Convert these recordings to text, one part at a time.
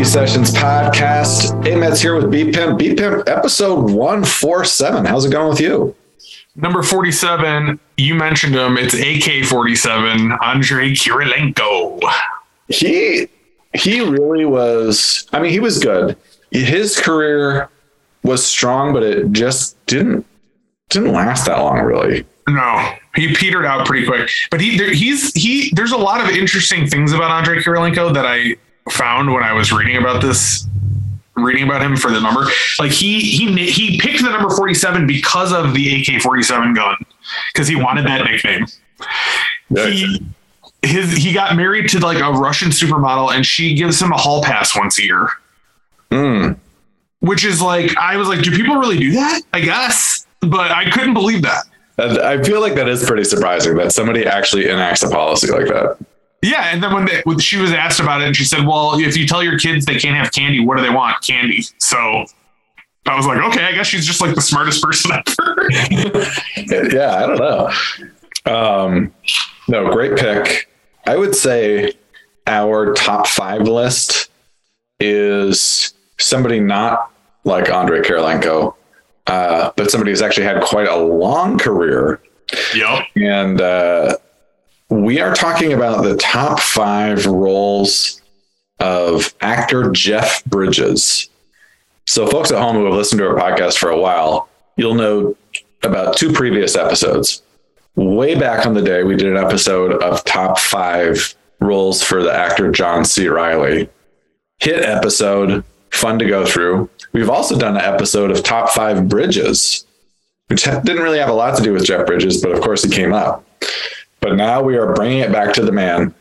Whiskey Sessions podcast. Amet's here with B Pimp. B Pimp, episode 147. How's it going with you? Number 47, you mentioned him. It's AK 47, Andrei Kirilenko. He he really was I mean, he was good. His career was strong, but it just didn't didn't last that long, really. No, he petered out pretty quick. But he there, he's he there's a lot of interesting things about Andrei Kirilenko that I found when I was reading about this reading about him for the number. Like he he he picked the number 47 because of the AK-47 gun because he wanted that nickname. He his he got married to like a Russian supermodel and she gives him a hall pass once a year. Mm. Which is like I was like do people really do that? I guess. But I couldn't believe that. I feel like that is pretty surprising that somebody actually enacts a policy like that. Yeah, and then when, they, when she was asked about it, and she said, "Well, if you tell your kids they can't have candy, what do they want? Candy." So I was like, "Okay, I guess she's just like the smartest person ever." yeah, I don't know. Um, no, great pick. I would say our top five list is somebody not like Andrei Kirilenko, uh, but somebody who's actually had quite a long career. Yep. And uh, we are talking about the top five roles of actor Jeff Bridges. So, folks at home who have listened to our podcast for a while, you'll know about two previous episodes. Way back on the day, we did an episode of top five roles for the actor John C. Reilly. Hit episode, fun to go through. We've also done an episode of top five bridges, which didn't really have a lot to do with Jeff Bridges, but of course he came up. But now we are bringing it back to the man.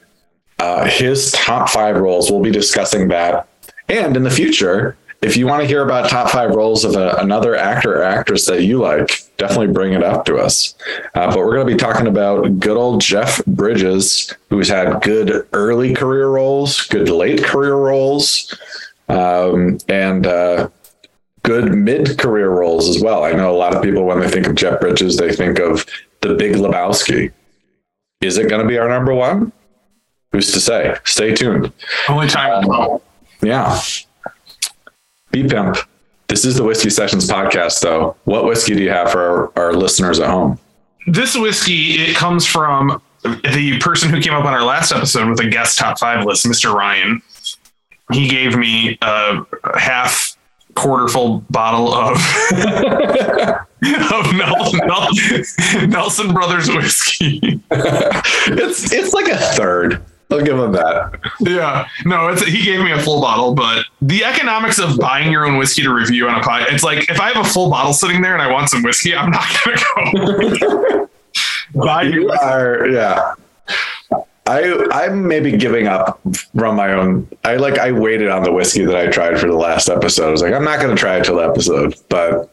Uh, his top five roles, we'll be discussing that. And in the future, if you want to hear about top five roles of a, another actor or actress that you like, definitely bring it up to us. Uh, but we're going to be talking about good old Jeff Bridges, who's had good early career roles, good late career roles, um, and uh, good mid career roles as well. I know a lot of people, when they think of Jeff Bridges, they think of the Big Lebowski. Is it going to be our number one? Who's to say? Stay tuned. Only time will um, Yeah. B Pimp. This is the Whiskey Sessions podcast, though. What whiskey do you have for our, our listeners at home? This whiskey, it comes from the person who came up on our last episode with a guest top five list, Mr. Ryan. He gave me a half quarter full bottle of of Nelson, Nelson Brothers whiskey. it's it's like a third. I'll give him that. Yeah, no, it's he gave me a full bottle, but the economics of buying your own whiskey to review on a pod, it's like if I have a full bottle sitting there and I want some whiskey, I'm not gonna go buy you are yeah. I I'm maybe giving up from my own. I like I waited on the whiskey that I tried for the last episode. I was like, I'm not going to try it till the episode, but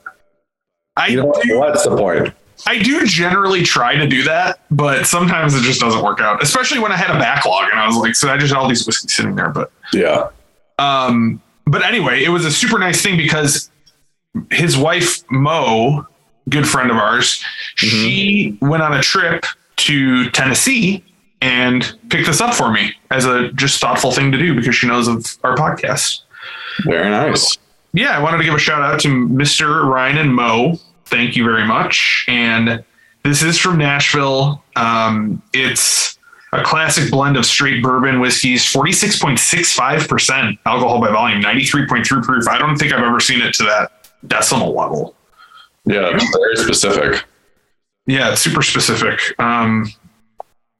I you know do, what's the point? I do generally try to do that, but sometimes it just doesn't work out. Especially when I had a backlog and I was like, so I just had all these whiskeys sitting there. But yeah. Um. But anyway, it was a super nice thing because his wife Mo, good friend of ours, mm-hmm. she went on a trip to Tennessee and picked this up for me as a just thoughtful thing to do because she knows of our podcast. Very nice. Yeah, I wanted to give a shout out to Mr. Ryan and Mo. Thank you very much. And this is from Nashville. Um, it's a classic blend of straight bourbon whiskeys, 46.65% alcohol by volume, 93.3 proof. I don't think I've ever seen it to that decimal level. Yeah, it's very specific. Yeah, it's super specific. Um,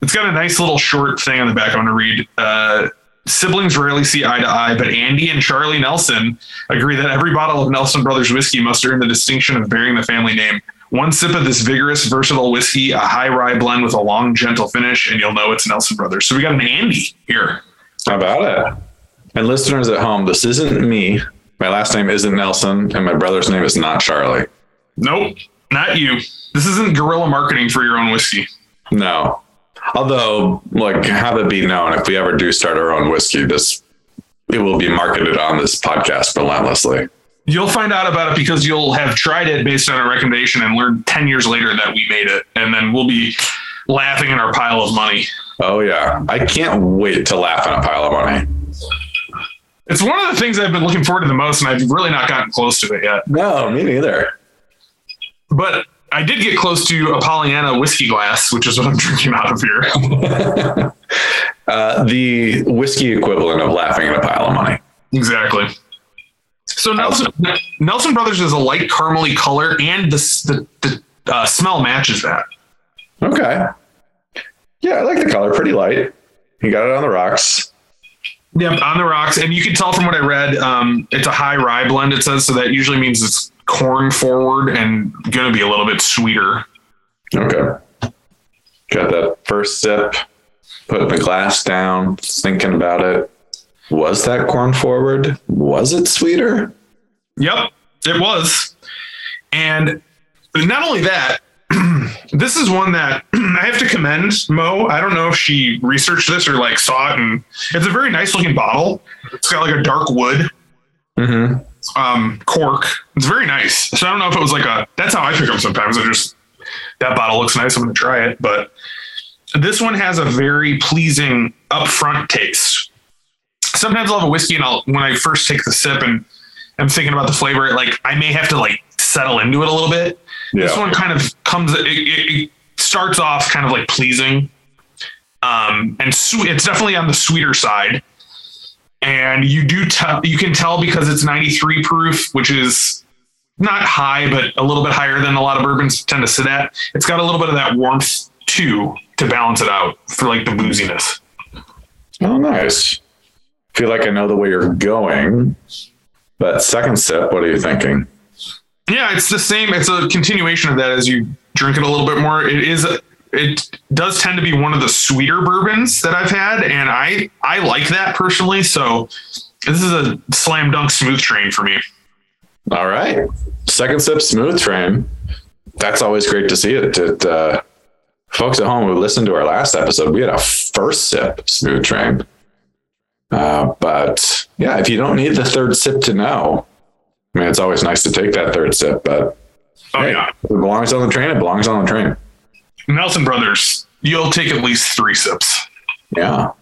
it's got a nice little short thing on the back. I want to read. Uh, siblings rarely see eye to eye, but Andy and Charlie Nelson agree that every bottle of Nelson Brothers whiskey must earn the distinction of bearing the family name. One sip of this vigorous, versatile whiskey, a high rye blend with a long, gentle finish, and you'll know it's Nelson Brothers. So we got an Andy here. How about it? And listeners at home, this isn't me. My last name isn't Nelson, and my brother's name is not Charlie. Nope, not you. This isn't guerrilla marketing for your own whiskey. No, Although, like, have it be known if we ever do start our own whiskey, this it will be marketed on this podcast relentlessly. You'll find out about it because you'll have tried it based on a recommendation and learned 10 years later that we made it. And then we'll be laughing in our pile of money. Oh yeah, I can't wait to laugh in a pile of money. It's one of the things I've been looking forward to the most, and I've really not gotten close to it yet. No, me neither. But I did get close to a Pollyanna whiskey glass, which is what I'm drinking out of here. uh, the whiskey equivalent of laughing in a pile of money. Exactly. So Nelson Nelson Brothers is a light caramely color, and the the, the uh, smell matches that. Okay. Yeah, I like the color. Pretty light. You got it on the rocks. Yeah, on the rocks, and you can tell from what I read, um, it's a high rye blend. It says so that usually means it's corn forward and going to be a little bit sweeter. Okay. Got that first sip, putting the glass down, thinking about it. Was that corn forward? Was it sweeter? Yep, it was. And not only that, this is one that I have to commend Mo. I don't know if she researched this or like saw it, and it's a very nice looking bottle. It's got like a dark wood mm-hmm. Um, cork. It's very nice. So I don't know if it was like a. That's how I pick them sometimes. I just that bottle looks nice. I'm gonna try it, but this one has a very pleasing upfront taste. Sometimes I'll have a whiskey and I'll when I first take the sip and I'm thinking about the flavor, like I may have to like settle into it a little bit yeah. This one kind of comes. It, it, it starts off kind of like pleasing, um, and sweet. It's definitely on the sweeter side. And you do tell you can tell because it's 93 proof, which is not high, but a little bit higher than a lot of bourbons tend to sit at. It's got a little bit of that warmth too to balance it out for like the booziness. Oh, nice. Feel like I know the way you're going. But second sip, what are you thinking? Yeah, it's the same. It's a continuation of that as you drink it a little bit more. It is it does tend to be one of the sweeter bourbons that I've had, and I I like that personally. So this is a slam dunk smooth train for me. All right, second sip smooth train. That's always great to see it. it uh, folks at home who listened to our last episode, we had a first sip smooth train. Uh, but yeah, if you don't need the third sip to know, I mean, it's always nice to take that third sip, but oh, hey, yeah. it belongs on the train. It belongs on the train. Nelson Brothers, you'll take at least three sips. Yeah.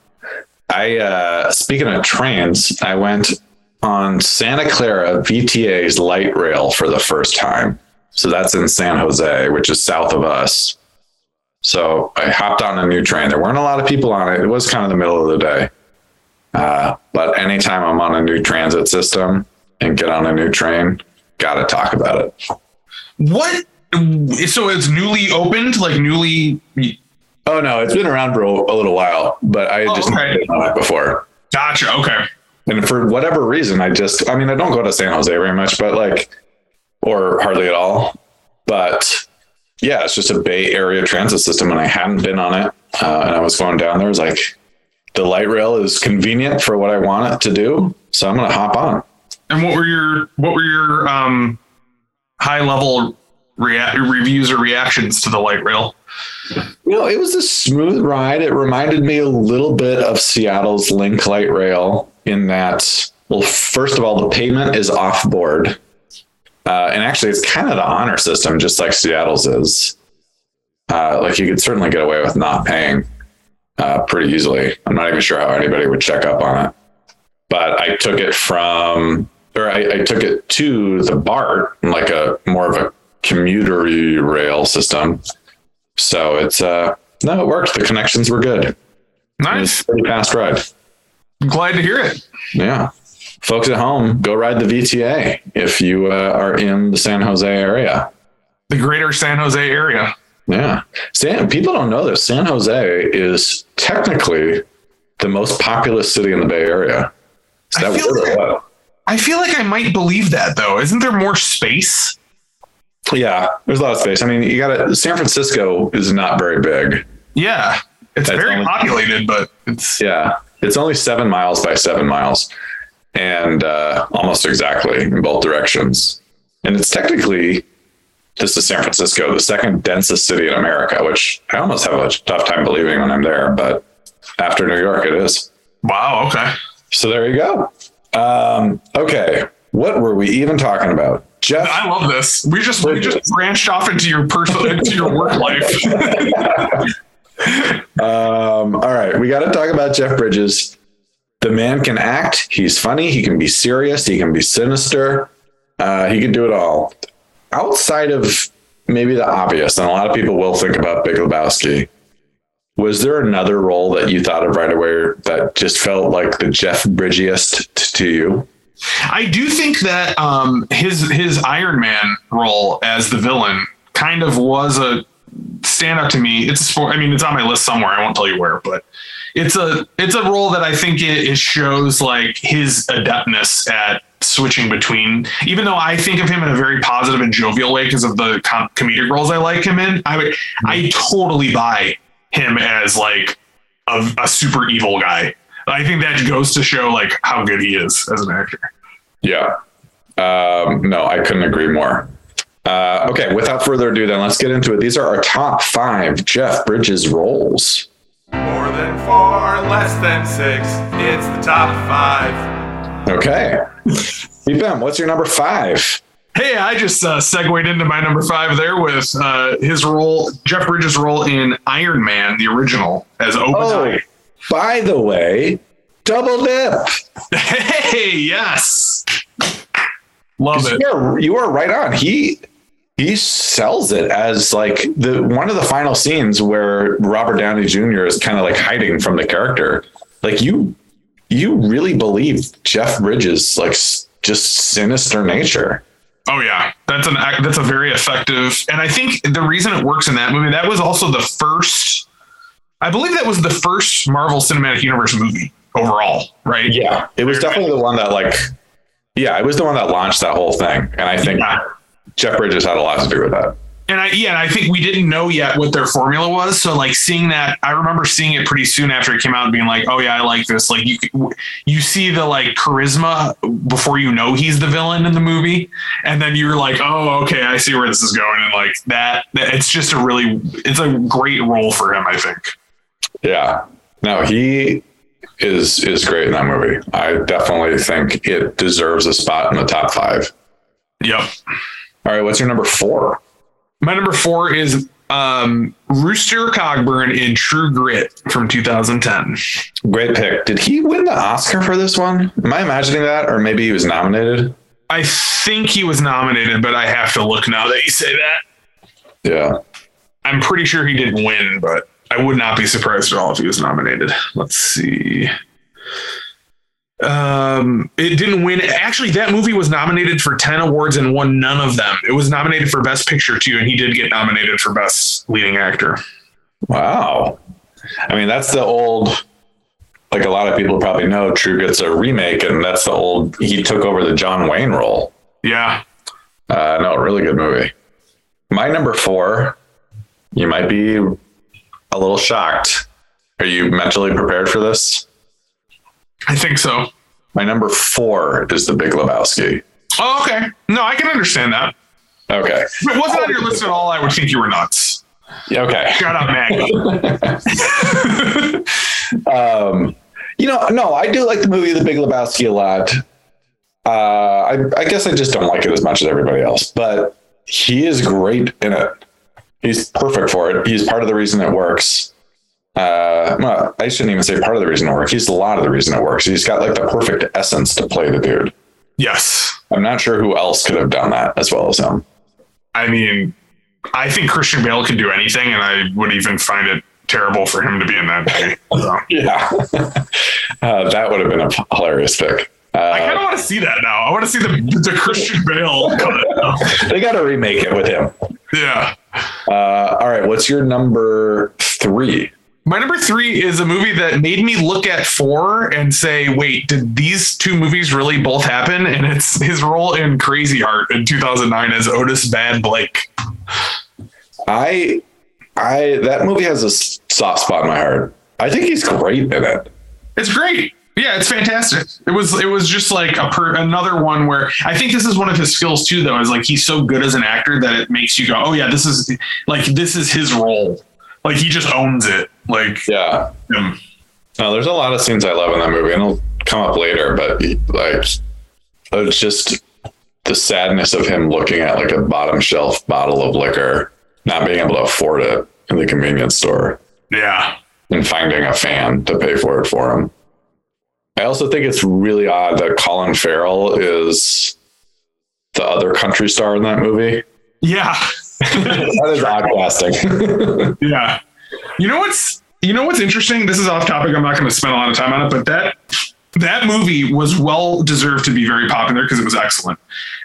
I, uh, speaking of trains, I went on Santa Clara VTA's light rail for the first time. So that's in San Jose, which is south of us. So I hopped on a new train. There weren't a lot of people on it. It was kind of the middle of the day. Uh, but anytime I'm on a new transit system, and get on a new train, got to talk about it. What? So it's newly opened, like newly. Oh no, it's been around for a, a little while, but I oh, just okay. been on it before. Gotcha. Okay. And for whatever reason, I just, I mean, I don't go to San Jose very much, but like, or hardly at all. But yeah, it's just a Bay Area transit system, and I hadn't been on it. Uh, and I was going down there. I was like, the light rail is convenient for what I want it to do, so I'm going to hop on. And what were your what were your um, high level rea- reviews or reactions to the light rail? You know, it was a smooth ride. It reminded me a little bit of Seattle's Link light rail in that, well, first of all, the payment is off board. Uh, and actually, it's kind of the honor system, just like Seattle's is. Uh, like you could certainly get away with not paying uh, pretty easily. I'm not even sure how anybody would check up on it. But I took it from or I, I took it to the BART, like a more of a commuter rail system. So it's uh no, it worked. The connections were good. Nice, pretty fast ride. I'm Glad to hear it. Yeah, folks at home, go ride the VTA if you uh, are in the San Jose area, the greater San Jose area. Yeah, San. People don't know this. San Jose is technically the most populous city in the Bay Area. That I feel like, I feel like I might believe that though. Isn't there more space? Yeah, there's a lot of space. I mean, you got to. San Francisco is not very big. Yeah, it's, very only, populated, but it's yeah, it's only seven miles by seven miles, and uh, almost exactly in both directions. And it's technically this is San Francisco, the second densest city in America, which I almost have a tough time believing when I'm there, but after New York, it is. Wow. Okay. So there you go. Um, okay, what were we even talking about? Jeff, I love this. We just we just branched off into your personal into your work life. um, all we got to talk about Jeff Bridges. The man can act. He's funny. He can be serious. He can be sinister. Uh, he can do it all. Outside of maybe the obvious, and a lot of people will think about Big Lebowski. Was there another role that you thought of right away that just felt like the Jeff Bridgiest to you? I do think that um, his his Iron Man role as the villain kind of was a stand up to me. It's a sport. I mean, it's on my list somewhere. I won't tell you where, but it's a it's a role that I think it, it shows like his adeptness at switching between. Even though I think of him in a very positive and jovial way because of the com- comedic roles I like him in, I would I totally buy him as like a, a super evil guy. I think that goes to show like how good he is as an actor. Yeah. Um, no, I couldn't agree more. Uh, okay, without further ado, then let's get into it. These are our top five Jeff Bridges roles. More than four, less than six. It's the top five. Okay. Ben, what's your number five? Hey, I just uh, segued into my number five there with uh, his role, Jeff Bridges' role in Iron Man, the original, as Obadiah. Oh, by the way, double dip. Hey, yes. Love it. You are, you are right on. He he sells it as like the one of the final scenes where Robert Downey Jr. is kind of like hiding from the character. Like you, you really believe Jeff Bridges like s- just sinister nature. Oh yeah, that's an act- that's a very effective, and I think the reason it works in that movie that was also the first. I believe that was the first Marvel Cinematic Universe movie overall, right? Yeah, it was definitely the one that like, yeah, it was the one that launched that whole thing, and I think Yeah. Jeff Bridges had a lot to do with that. And I yeah, and I think we didn't know yet what their formula was. So like seeing that, I remember seeing it pretty soon after it came out and being like, oh yeah, I like this. Like you you see the like charisma before you know he's the villain in the movie, and then you're like, oh okay, I see where this is going. And like that, it's just a really, it's a great role for him. I think. Yeah, no, he is is great in that movie. I definitely think it deserves a spot in the top five. Yep. All right, what's your number four? My number four is um, Rooster Cogburn in True Grit from 2010. Great pick. Did he win the Oscar for this one? Am I imagining that, or maybe he was nominated? I think he was nominated, but I have to look now that you say that. Yeah. I'm pretty sure he didn't win, but I would not be surprised at all if he was nominated. Let's see. Um, it didn't win. Actually, that movie was nominated for 10 awards and won none of them. It was nominated for Best Picture too, and he did get nominated for Best Leading Actor. Wow. I mean, that's the old. Like a lot of people probably know, True Grit's a remake, and that's the old. He took over the John Wayne role. Yeah. Uh, no, really good movie. My number four, you might be a little shocked. Are you mentally prepared for this? I think so. My number four is The Big Lebowski. Oh, okay. No, I can understand that. Okay. If it wasn't on your list at all, I would think you were nuts. Yeah, Okay. Shout out Maggie. Um, you know, no, I do like the movie The Big Lebowski a lot. Uh, I, I guess I just don't like it as much as everybody else, but he is great in it. He's perfect for it. He's part of the reason it works. Uh, well, I shouldn't even say part of the reason it works. He's a lot of the reason it works. He's got like the perfect essence to play the dude. yes. I'm not sure who else could have done that as well as him. I mean, I think Christian Bale can do anything, and I would even find it terrible for him to be in that movie. So. Yeah, uh, that would have been a hilarious pick. I kind Uh, of want to see that now. I want to see the the Christian Bale. they got to remake it with him. yeah. Uh, all right, what's your number three? My number three is a movie that made me look at four and say, wait, did these two movies really both happen? And it's his role in Crazy Heart in 2009 as Otis Bad Blake. I, I that movie has a soft spot in my heart. I think he's great in it. It's great. Yeah, it's fantastic. It was it was just like a per, another one where I think this is one of his skills too though is like he's so good as an actor that it makes you go, "Oh yeah, this is like this is his role." Like he just owns it. Like Yeah. um, No, there's a lot of scenes I love in that movie, and it'll come up later. But like, it's just the sadness of him looking at like a bottom shelf bottle of liquor, not being able to afford it in the convenience store. yeah. and finding a fan to pay for it for him. I also think it's really odd that Colin Farrell is the other country star in that movie. Yeah. that is odd casting. yeah. You know what's you know what's interesting? This is off topic. I'm not going to spend a lot of time on it, but that that movie was well deserved to be very popular because it was excellent.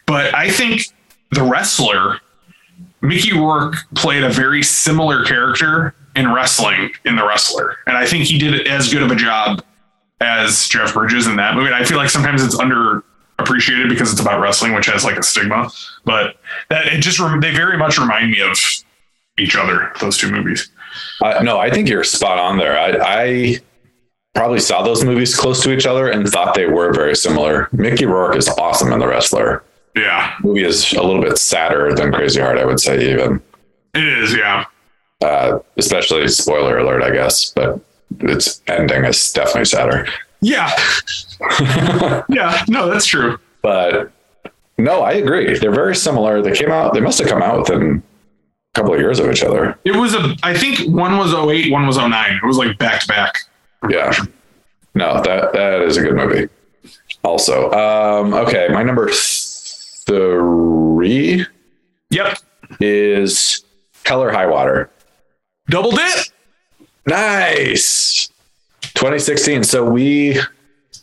But I think the wrestler Mickey Rourke played a very similar character in wrestling in the wrestler, and I think he did as good of a job as Jeff Bridges in that movie. And I feel like sometimes it's underappreciated because it's about wrestling, which has like a stigma. But that it just they very much remind me of each other. Those two movies. Uh, no, I think you're spot on there. I, I probably saw those movies close to each other and thought they were very similar. Mickey Rourke is awesome in The Wrestler. Yeah, the movie is a little bit sadder than Crazy Heart, I would say. Even it is, yeah. Uh, especially spoiler alert, I guess, but its ending is definitely sadder. Yeah. yeah. No, that's true. But no, I agree. They're very similar. They came out. They must have come out within a couple of years of each other. It was a. I think one was 08, one was 09. It was like back to back. Yeah. No, that that is a good movie. Also, um, okay, my number three. Yep. Is Hell or High Water. Double dip. Nice. 2016. So we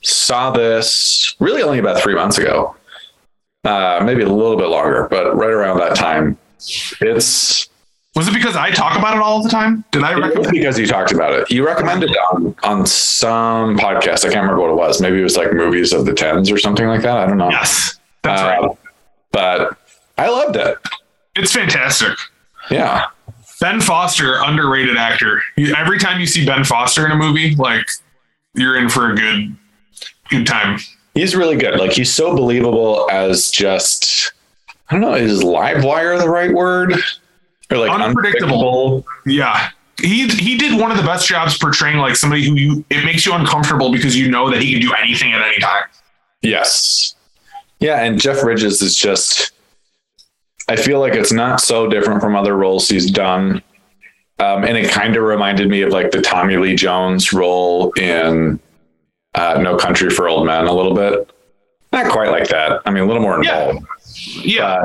saw this really only about three months ago, uh, maybe a little bit longer, but right around that time. It's was it because I talk about it all the time? Did I recommend? because you talked about it. You recommended it on on some podcast. I can't remember what it was. Maybe it was like movies of the tens or something like that. I don't know. Yes, that's uh, right. But I loved it. It's fantastic. Yeah. Ben Foster, underrated actor. Every time you see Ben Foster in a movie, like you're in for a good good time. He's really good. Like he's so believable as just I don't know, is live wire the right word? Or like unpredictable. unpredictable. Yeah. He he did one of the best jobs portraying like somebody who you it makes you uncomfortable because you know that he can do anything at any time. Yes. Yeah, and Jeff Bridges is just I feel like it's not so different from other roles he's done. Um, and it kind of reminded me of like the Tommy Lee Jones role in uh, No Country for Old Men a little bit. Not quite like that. I mean, a little more involved. Yeah. yeah.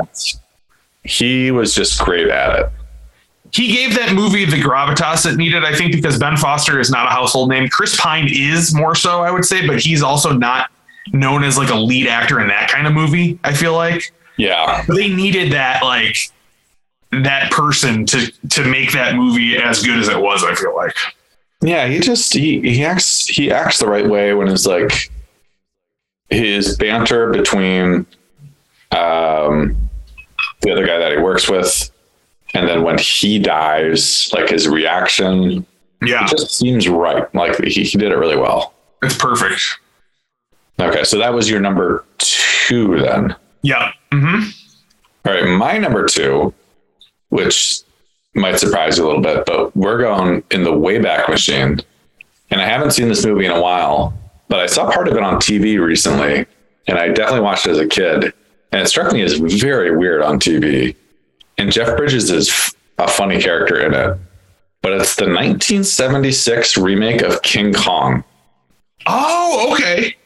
he was just great at it. He gave that movie the gravitas it needed, I think, because Ben Foster is not a household name. Chris Pine is more so, I would say, but he's also not known as like a lead actor in that kind of movie, I feel like. Yeah. They needed that like that person to to make that movie as good as it was, I feel like. Yeah, he just he he acts he acts the right way when it's like his banter between um the other guy that he works with and then when he dies, like his reaction yeah, it just seems right. Like he, he did it really well. It's perfect. Okay, so that was your number two then. Yeah. Mm-hmm. All right, my number two, which might surprise you a little bit, but we're going in the Wayback Machine. And I haven't seen this movie in a while, but I saw part of it on TV recently, and I definitely watched it as a kid. And it struck me as very weird on TV. And Jeff Bridges is a funny character in it, but it's the 1976 remake of King Kong. Oh, okay.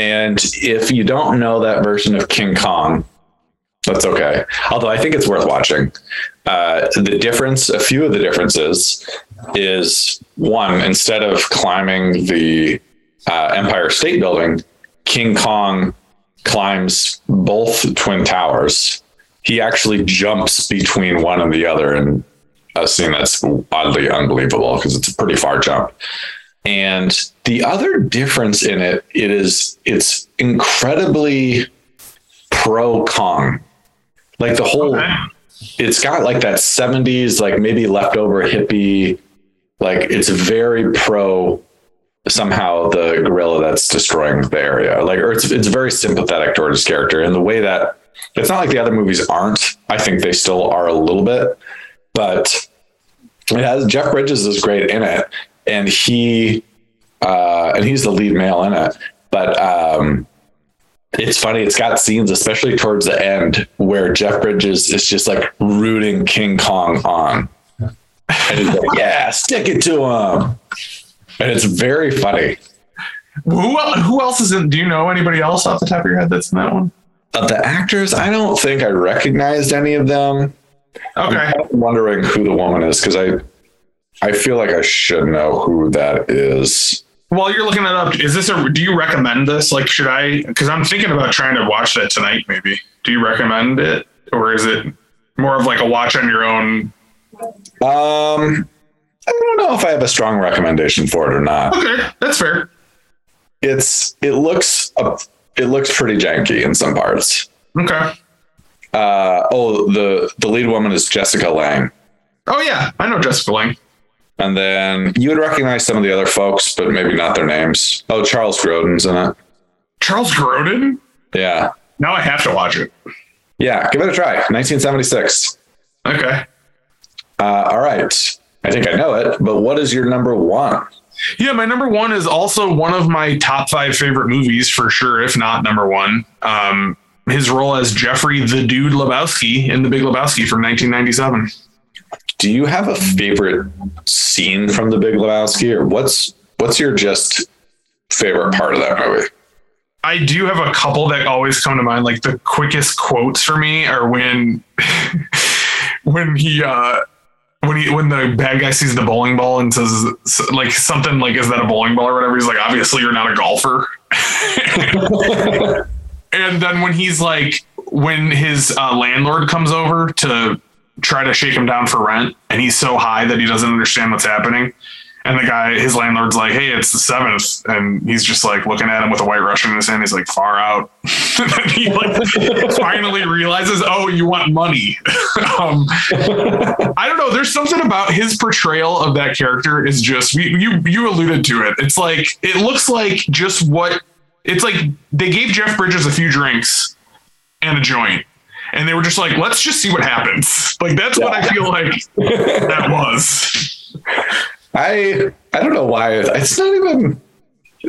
And if you don't know that version of King Kong, that's okay. Although I think it's worth watching. Uh, the difference, a few of the differences, is one, instead of climbing the uh, Empire State Building, King Kong climbs both Twin Towers. He actually jumps between one and the other in a scene that's oddly unbelievable because it's a pretty far jump. And the other difference in it, it is it's incredibly pro Kong. Like the whole okay. it's got like that 70s, like maybe leftover hippie, like it's very pro somehow the gorilla that's destroying the area. Like or it's it's very sympathetic towards his character in the way that it's not like the other movies aren't. I think they still are a little bit, but it has Jeff Bridges is great in it and he uh, and he's the lead male in it. But um, it's funny. It's got scenes, especially towards the end, where Jeff Bridges is just like rooting King Kong on. And he's like, yeah, stick it to him. And it's very funny. Who who else is in? Do you know anybody else off the top of your head that's in that one? Of the actors, I don't think I recognized any of them. Okay. I'm wondering who the woman is because I I feel like I should know who that is. While you're looking that up, is this a? Do you recommend this? Like, should I? Because I'm thinking about trying to watch that tonight. Maybe. Do you recommend it, or is it more of like a watch on your own? Um I don't know if I have a strong recommendation for it or not. Okay, that's fair. It's it looks uh, it looks pretty janky in some parts. Okay. Uh, oh, the the lead woman is Jessica Lange, Oh yeah, I know Jessica Lange. And then you would recognize some of the other folks, but maybe not their names. Oh, Charles Grodin's in it. Charles Grodin. Yeah, Now I have to watch it. yeah. Give it a try. 1976. Okay. Uh, all right. I think I know it, but what is your number one? Yeah, my number one is also one of my top five favorite movies for sure, if not number one. Um, his role as Jeffrey the Dude Lebowski in The Big Lebowski from 1997. Do you have a favorite scene from The Big Lebowski, or what's what's your just favorite part of that movie? I do have a couple that always come to mind. Like the quickest quotes for me are when when he uh when he when the bad guy sees the bowling ball and says like something like is that a bowling ball or whatever he's like obviously you're not a golfer and then when he's like when his uh, landlord comes over to try to shake him down for rent and he's so high that he doesn't understand what's happening. And the guy his landlord's like hey it's the seventh and he's just like looking at him with a white russian in his hand. He's like far out. And he like finally realizes oh you want money. Um, i don't know. There's something about his portrayal of that character is just you you, you alluded to it. It's like it looks like just what it's like they gave jeff bridges a few drinks and a joint and they were just like let's just see what happens. Like that's what i feel like that was. I I don't know why. It's not even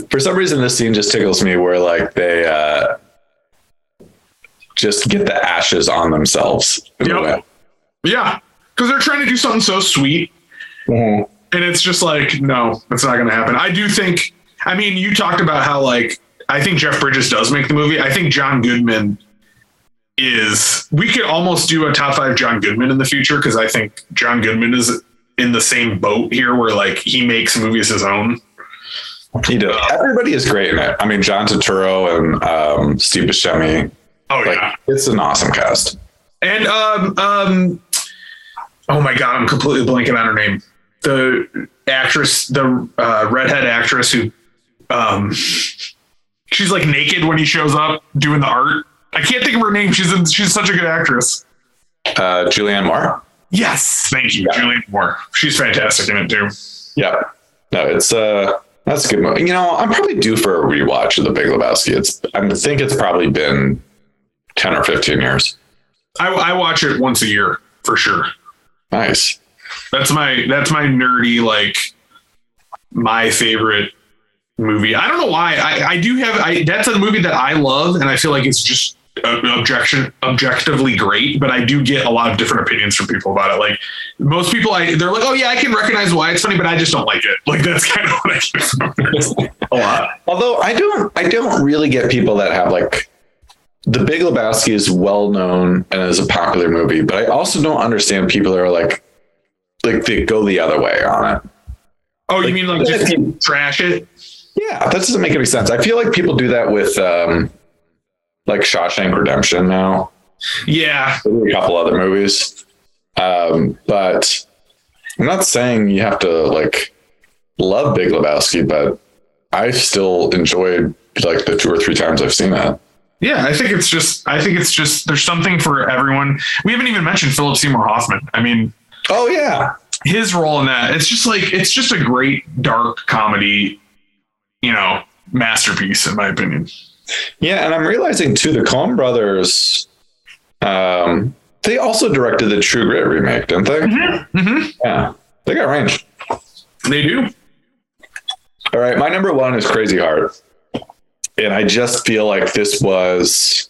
for some reason this scene just tickles me where like they uh just get the ashes on themselves. Yep. yeah. Because they're trying to do something so sweet. Mhm. and it's just like no it's not going to happen. I do think i mean you talked about how like i think jeff bridges does make the movie. I think john goodman is we could almost do a top five john goodman in the future because i think john goodman is in the same boat here where like he makes movies his own He did. Everybody is great in it. I mean, John Turturro and um, Steve Buscemi. oh Like, yeah it's an awesome cast. and um um oh my god i'm completely blanking on her name the actress the uh, redhead actress who um she's like naked when he shows up doing the art i can't think of her name she's in, she's such a good actress Uh, Julianne Moore. yes thank you Yeah. julianne moore she's fantastic in it too Yeah. No, it's uh that's a good movie. You know, I'm probably due for a rewatch of The Big Lebowski. It's I think it's probably been ten or fifteen years. I, I watch it once a year for sure Nice. That's my that's my nerdy like my favorite movie. I don't know why. I, I do have I that's a movie that I love and I feel like it's just objection objectively great, but I do get a lot of different opinions from people about it. Like most people I they're like, "Oh yeah, I can recognize why it's funny, but I just don't like it." Like that's kind of what I get from it a lot. Although I don't, I don't really get people that have like the Big Lebowski is well known and is a popular movie, but I also don't understand people that are like, like they go the other way on it. Oh, you mean like just trash it? Yeah, that doesn't make any sense. I feel like people do that with um, like Shawshank Redemption now, Yeah. a couple other movies. Um, but I'm not saying you have to like love Big Lebowski, but I still enjoyed like the two or three times I've seen it. Yeah, I think it's just I think it's just there's something for everyone. We haven't even mentioned Philip Seymour Hoffman. I mean, Oh yeah, his role in that it's just like it's just a great dark comedy you know masterpiece in my opinion yeah, and I'm realizing too the Coen Brothers. Um, they also directed the True Grit remake, didn't they? mm-hmm. Yeah, they got range. they do All right, my number one is Crazy Heart, and I just feel like this was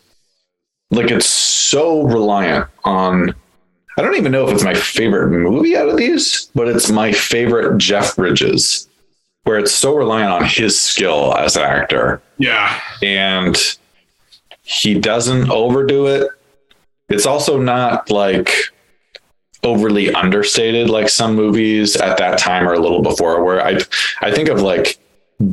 like it's so reliant on. I don't even know if it's my favorite movie out of these, but it's my favorite Jeff Bridges, where it's so reliant on his skill as an actor. Yeah. And he doesn't overdo it. It's also not like overly understated like some movies at that time or a little before where I I think of like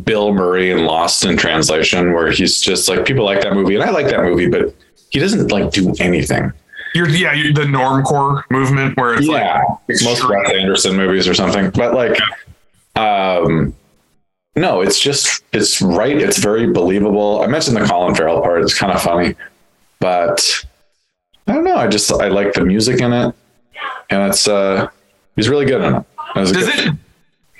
Bill Murray in Lost in Translation where he's just like people like that movie and I like that movie but he doesn't like do anything. You're yeah, you're the normcore movement where it's yeah, like most Wes Anderson movies or something. But like um no, it's just it's right. It's very believable. I mentioned the Colin Farrell part. It's kind of funny, but I don't know. I just I like the music in it, and it's uh he's really good in it. It was a does good- it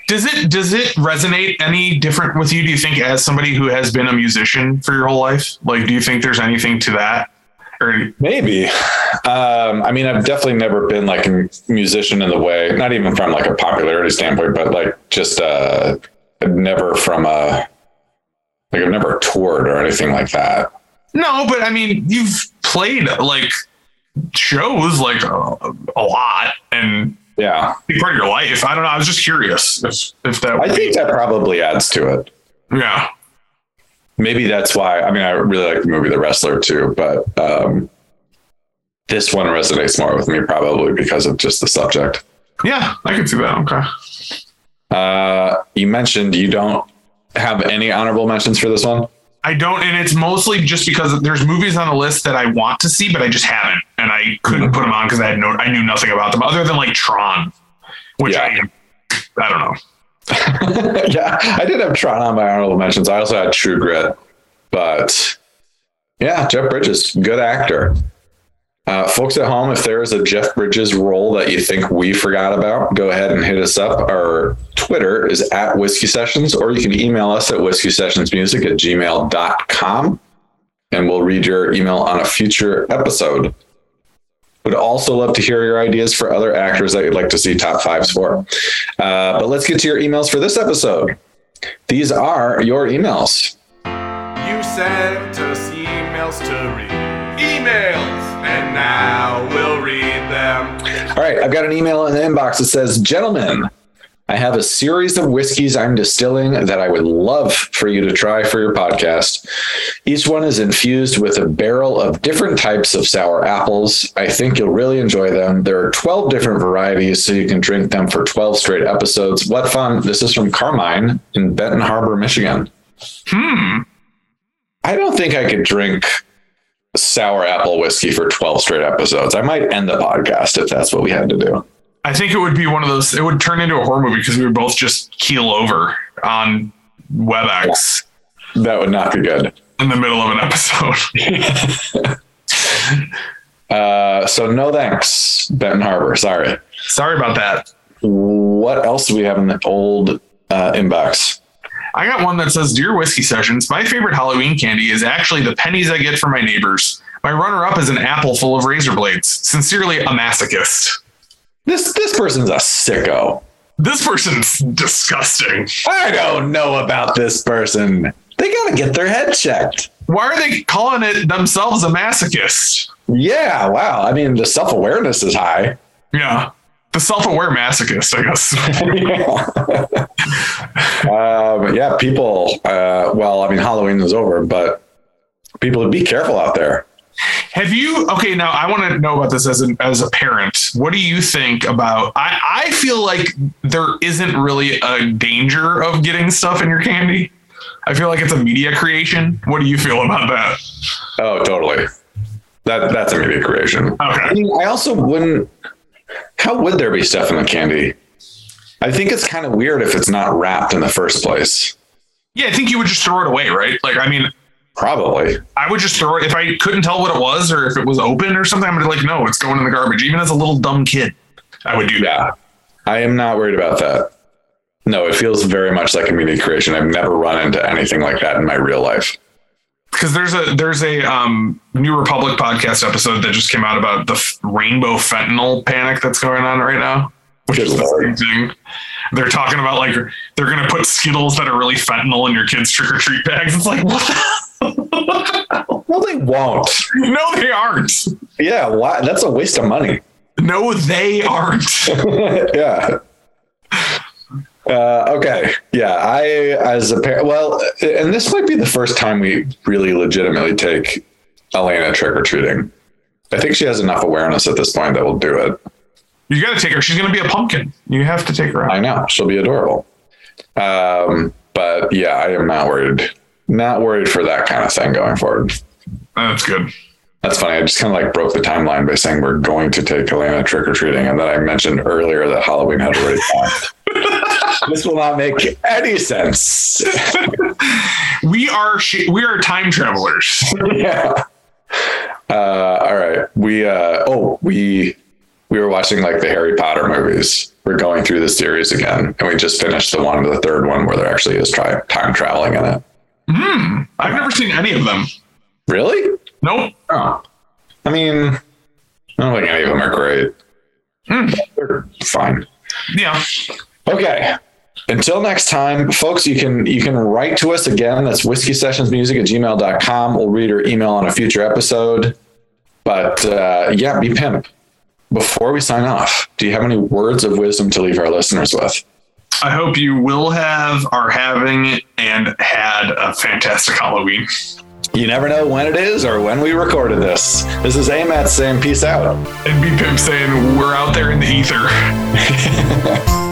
does it does it resonate any different with you do you think as somebody who has been a musician for your whole life like do you think there's anything to that or Maybe. Um, I mean, I've definitely never been like a musician in the way, not even from like a popularity standpoint, but like just uh, never from a like I've never toured or anything like that. no but i mean you've played like shows like a, a lot and Yeah, part of your life i don't know i was just curious if, if that I think that probably adds to it. yeah Maybe that's why. I mean, I really like the movie The Wrestler too, but um, this one resonates more with me probably because of just the subject. yeah i can see that okay Uh, you mentioned you don't have any honorable mentions for this one. I don't, and it's mostly just because there's movies on the list that I want to see, but I just haven't, and I couldn't put them on because I had no, I knew nothing about them other than like Tron, which Yeah. I, I don't know. yeah, I did have Tron on my honorable mentions. I also had True Grit, but yeah, Jeff Bridges, good actor. Uh, folks at home, if there is a Jeff Bridges role that you think we forgot about, go ahead and hit us up. Our Twitter is at Whiskey Sessions, or you can email us at whiskey sessions music at gmail.com and we'll read your email on a future episode. Would also love to hear your ideas for other actors that you'd like to see top fives for. Uh, but let's get to your emails for this episode. These are your emails. You sent us emails to read. Emails! Now we'll read them. All right, I've got an email in the inbox that says, Gentlemen, I have a series of whiskeys I'm distilling that I would love for you to try for your podcast. Each one is infused with a barrel of different types of sour apples. I think you'll really enjoy them. There are 12 different varieties, so you can drink them for 12 straight episodes. What fun! This is from Carmine in Benton Harbor, Michigan. Hmm. I don't think I could drink sour apple whiskey for 12 straight episodes. I might end the podcast if that's what we had to do. I think it would be one of those. It would turn into a horror movie because we would both just keel over on WebEx That would not be good. in the middle of an episode. Uh, so no thanks, Benton Harbor. Sorry. Sorry about that. What else do we have in the old uh, inbox? I got one that says, Dear Whiskey Sessions, my favorite Halloween candy is actually the pennies I get from my neighbors. My runner up is an apple full of razor blades. Sincerely, a masochist. This this person's a sicko. This person's disgusting. I don't know about this person. They gotta get their head checked. Why are they calling it themselves a masochist? Yeah, wow. I mean, the self awareness is high. Yeah. The self aware masochist, I guess. um, yeah, people. Uh, well, I mean, Halloween is over, but people be careful out there. Have you okay now I want to know about this as an as a parent. What do you think about I, I feel like there isn't really a danger of getting stuff in your candy. I feel like it's a media creation. What do you feel about that? Oh, totally. That that's a media creation. I Okay. mean, I also wouldn't. How would there be stuff in the candy? I think it's kind of weird if it's not wrapped in the first place. Yeah, I think you would just throw it away, right? Like I mean, Probably. I would just throw it if I couldn't tell what it was or if it was open or something, I'm like, no, it's going in the garbage. Even as a little dumb kid, I would do that. Yeah. I am not worried about that. No, it feels very much like a media creation. I've never run into anything like that in my real life. Because there's a there's a um, New Republic podcast episode that just came out about the f- rainbow fentanyl panic that's going on right now, which Good is the same thing. They're talking about like they're gonna put Skittles that are really fentanyl in your kids' trick or treat bags. It's like what? No, they won't. no, they aren't. Yeah, why? That's a waste of money. No, they aren't. yeah. Uh, okay. Yeah. I, as a parent, well, and this might be the first time we really legitimately take Elena trick or treating. I think she has enough awareness at this point that we'll do it. You got to take her. She's going to be a pumpkin. You have to take her out. I know she'll be adorable. Um, but yeah, I am not worried. Not worried for that kind of thing going forward. That's good. That's funny. I just kind of like broke the timeline by saying we're going to take Elena trick or treating, and then I mentioned earlier that Halloween had already passed. This will not make any sense. We are sh- we are time travelers. yeah. Uh, all right. We uh, oh we we were watching like the Harry Potter movies. We're going through the series again, and we just finished the one, the third one, where there actually is tri- time traveling in it. Hmm. I've never seen any of them. Really? Nope. Oh, I mean, I don't think any of them are great. Hmm. They're fine. Yeah. Okay. Until next time, folks, you can you can write to us again. That's whiskey sessions music at gmail.com. We'll read your email on a future episode. But uh, yeah, be pimp. Before we sign off, do you have any words of wisdom to leave our listeners with? I hope you will have, are having, and had a fantastic Halloween. You never know when it is or when we recorded this. This is Amat saying peace out. And B Pimp saying, we're out there in the ether.